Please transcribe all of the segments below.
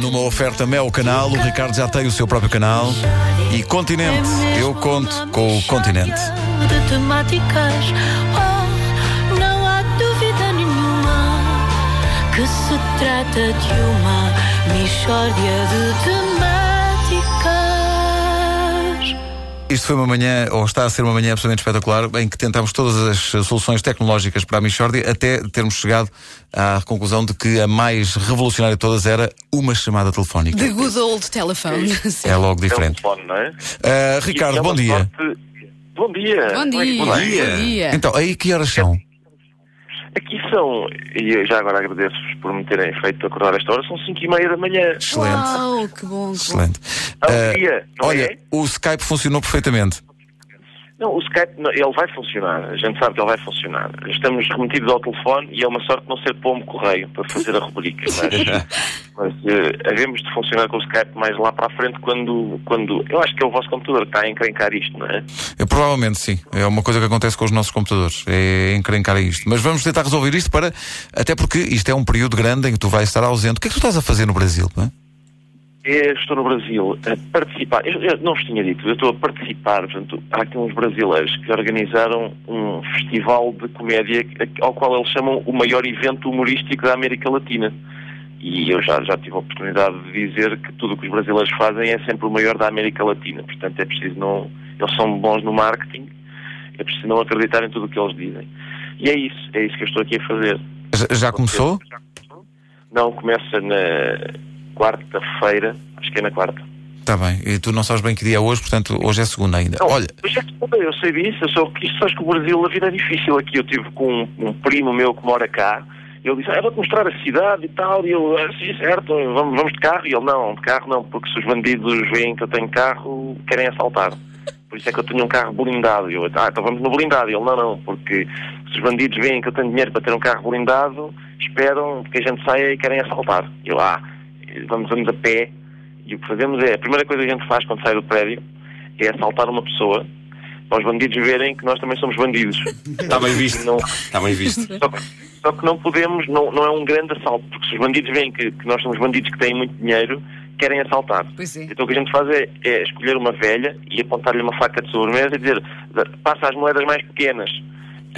Numa oferta Mel Canal, o Ricardo já tem o seu próprio canal. E Continente, eu conto com o Continente. de temáticas. Oh, não há dúvida nenhuma que se trata de uma de temáticas. Isto foi uma manhã, ou está a ser uma manhã absolutamente espetacular, em que tentámos todas as soluções tecnológicas para a Michórdia, até termos chegado à conclusão de que a mais revolucionária de todas era uma chamada telefónica. The good old telephone. Sim. É logo diferente. telefone, não é? E Ricardo, é bom dia. sorte- Bom dia. Bom é dia. Bom dia. Então, aí que horas são? Aqui são, e eu já agora agradeço-vos por me terem feito acordar esta hora, são 5 e meia da manhã. Excelente. Uau, que bom. que bom. Excelente. Ah, dia, olha, é? o Skype funcionou perfeitamente. Não, o Skype, ele vai funcionar, a gente sabe que ele vai funcionar. Estamos remetidos ao telefone e é uma sorte não ser pombo correio para fazer a rubrica, mas, mas eh, havemos de funcionar com o Skype mais lá para a frente quando, quando... Eu acho que é o vosso computador que está a encrencar isto, não é? É, provavelmente sim. É uma coisa que acontece com os nossos computadores. É encrencar isto. Mas vamos tentar resolver isto para. Até porque isto é um período grande em que tu vais estar ausente. O que é que tu estás a fazer no Brasil? não é? Eu estou no Brasil a participar, eu, eu não vos tinha dito, eu estou a participar, portanto, há aqui uns brasileiros que organizaram um festival de comédia ao qual eles chamam o maior evento humorístico da América Latina. E eu já, já tive a oportunidade de dizer que tudo o que os brasileiros fazem é sempre o maior da América Latina. Portanto, é preciso não. Eles são bons no marketing, é preciso não acreditar em tudo o que eles dizem. E é isso, é isso que eu estou aqui a fazer. Já, já começou? Não, começa na quarta-feira, acho que é na quarta. Está bem. E tu não sabes bem que dia é hoje, portanto, hoje é segunda ainda. Não, Olha, mas é que, eu sei disso, eu só que isto sabes que o Brasil, a vida é difícil aqui. Eu tive com um, um primo meu que mora cá, ele disse, ah, vou-te mostrar a cidade e tal, e eu, ah, sim, certo, vamos, vamos de carro, e ele, não, de carro não, porque se os bandidos veem que eu tenho carro, querem assaltar. Por isso é que eu tinha um carro blindado. E eu, ah, então vamos no blindado. E ele, não, não, porque se os bandidos veem que eu tenho dinheiro para ter um carro blindado, esperam que a gente saia e querem assaltar. E eu, ah, vamos, vamos a pé, e o que fazemos é, a primeira coisa que a gente faz quando sai do prédio é assaltar uma pessoa para os bandidos verem que nós também somos bandidos. Está bem visto. Não, Está bem visto. só, que, só que não podemos, não, não é um grande assalto, porque se os bandidos veem que, que nós somos bandidos que têm muito dinheiro, querem assaltar. Pois é. Então o que a gente faz é, é escolher uma velha e apontar-lhe uma faca de sobremesa e dizer passa as moedas mais pequenas.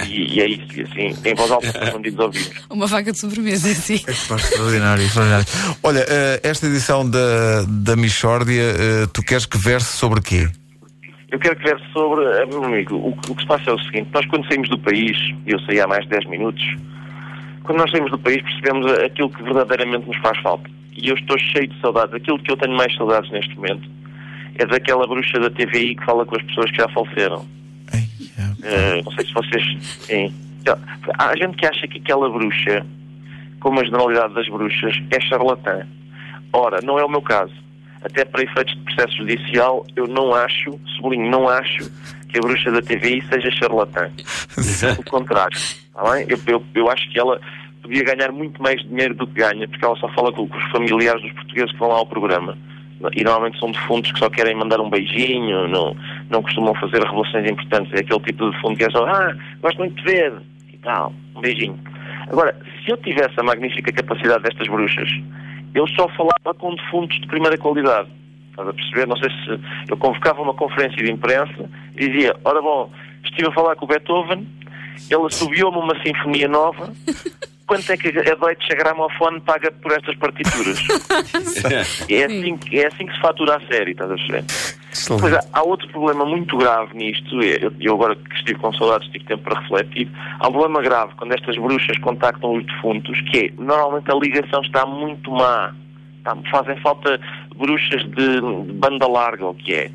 E, e é isso, e assim, em voz alta para os bandidos ouvirem. Uma vaca de sobremesa, sim. extraordinário, extraordinário. Olha, eh, esta edição da, da Michórdia, eh, tu queres que verse sobre quê? Eu quero que verse sobre, eh, meu amigo, o, que- o que se passa é o seguinte, nós quando saímos do país, e eu saí há mais de 10 minutos, quando nós saímos do país percebemos aquilo que verdadeiramente nos faz falta. E eu estou cheio de saudades. Aquilo que eu tenho mais saudades neste momento é daquela bruxa da TVI que fala com as pessoas que já faleceram. Eh, não sei se vocês. Sim. Há gente que acha que aquela bruxa, como a generalidade das bruxas, é charlatã. Ora, não é o meu caso. Até para efeitos de processo judicial, eu não acho, sublinho, não acho que a bruxa da TVI seja charlatã. Pelo contrário. Está bem? Eu, eu, eu acho que ela podia ganhar muito mais dinheiro do que ganha, porque ela só fala com, os familiares dos portugueses que vão lá ao programa. E normalmente são defuntos que só querem mandar um beijinho, não, não costumam fazer revelações importantes. É aquele tipo de defunto que é só, ah, gosto muito de ver, e tal, um beijinho. Agora, se eu tivesse a magnífica capacidade destas bruxas, eu só falava com defuntos de primeira qualidade. Estás a perceber? Não sei se eu convocava uma conferência de imprensa e dizia, ora bom, estive a falar com o Beethoven, ele subiu-me uma sinfonia nova, quanto é que a Deutsche Grammophon paga por estas partituras? É assim, que- é assim que se fatura a série, estás a perceber? Pois há, há outro problema muito grave nisto, eu, eu agora que estive com saudades tive tempo para refletir, há um problema grave quando estas bruxas contactam os defuntos, que é, normalmente a ligação está muito má. Tá, fazem falta bruxas de, de banda larga, o que é?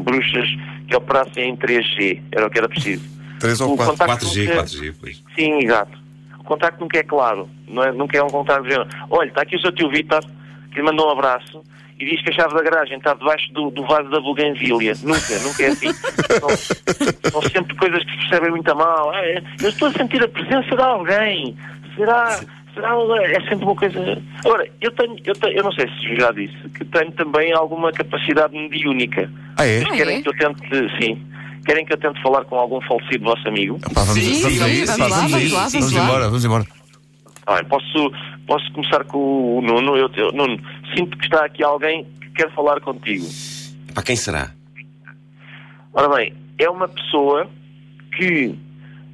Bruxas que operassem em 3G, era o que era preciso. Três ou O quatro. contacto 4G, nunca- 4G, pois. Sim, exato. O contacto nunca é claro. Não é, nunca é um contacto de género. Olha, está aqui o seu tio Vitor, que lhe mandou um abraço e diz que a chave da garagem está debaixo do, do vaso da Buganvília. Nunca, nunca é assim. são, são sempre coisas que se percebem muito a mal. Ah, é, eu estou a sentir a presença de alguém. Será? Será? É sempre uma coisa. Agora, eu tenho, eu tenho, eu não sei se já disse, que tenho também alguma capacidade mediúnica. Ah, é? Vocês querem é? que eu tente, sim, querem que eu tente falar com algum falecido vosso amigo? Pá, vamos, Sim, vamos isso, vamos vamos Vamos lá. embora, vamos embora. Ah, posso, Posso começar com o Nuno? Eu, eu- Nuno, sinto que está aqui alguém que quer falar contigo. Para quem será? Ora bem, é uma pessoa que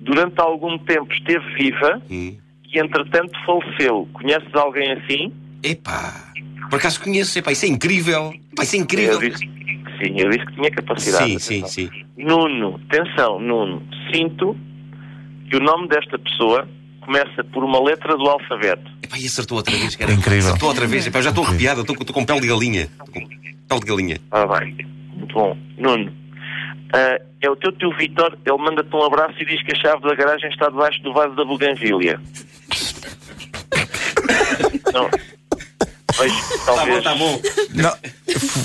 durante algum tempo esteve viva Hum. e entretanto faleceu. Conheces alguém assim? Epá, por acaso conheço, epá, isso é incrível. Epá, isso é Eu incrível. disse, que sim, eu disse que tinha capacidade. Sim, sim, sim. Nuno, atenção, Nuno, sinto que o nome desta pessoa começa por uma letra do alfabeto. Epá, e acertou outra vez, cara. Incrível. Acertou outra vez. Epá, já estou arrepiado, estou, estou com pele de galinha. Estou com pele de galinha. Ora bem, muito bom. Nuno, ah, é o teu tio Vitor, ele manda-te um abraço e diz que a chave da garagem está debaixo do vaso da buganvília. não. Pois, Tá bom, talvez. tá bom. Não,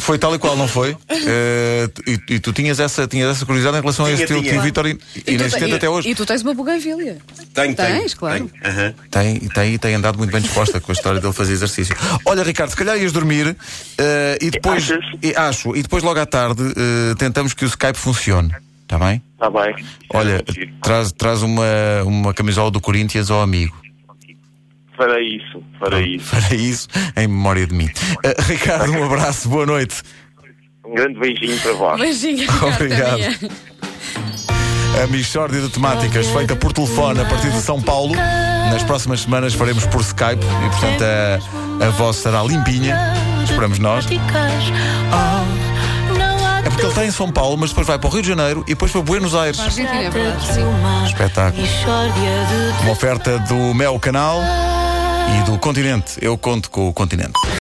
foi tal e qual, não foi? Eh, e, e tu tinhas essa, tinhas essa curiosidade em relação a Tinha, esse teu tinha. tio Vitor e, e tu nesse te- tempo até hoje. E tu tens uma buganvília. Tenho, tenho. Tens, claro. tenho. Aham. Tem, tem, tem andado muito bem disposta com a história dele fazer exercício. Olha, Ricardo, se calhar ias dormir eh, e depois. E- acho, e depois logo à tarde eh, tentamos que o Skype funcione. Está bem? Está bem. Olha, traz, traz uma, uma camisola do Corinthians ao amigo. Farei isso, farei isso. Para isso, em memória de mim. Eh, Ricardo, um abraço, boa noite. Um grande beijinho para vós. Beijinho, Obrigado. amanhã. A Michórdia de Temáticas, feita por telefone a partir de São Paulo. Nas próximas semanas faremos por Skype e, portanto, a, a voz será limpinha. Esperamos nós. É porque ele está em São Paulo, mas depois vai para o Rio de Janeiro e depois para Buenos Aires. Para a Argentina, é. Espetáculo. Uma oferta do Mel Canal e do Continente. Eu conto com o Continente.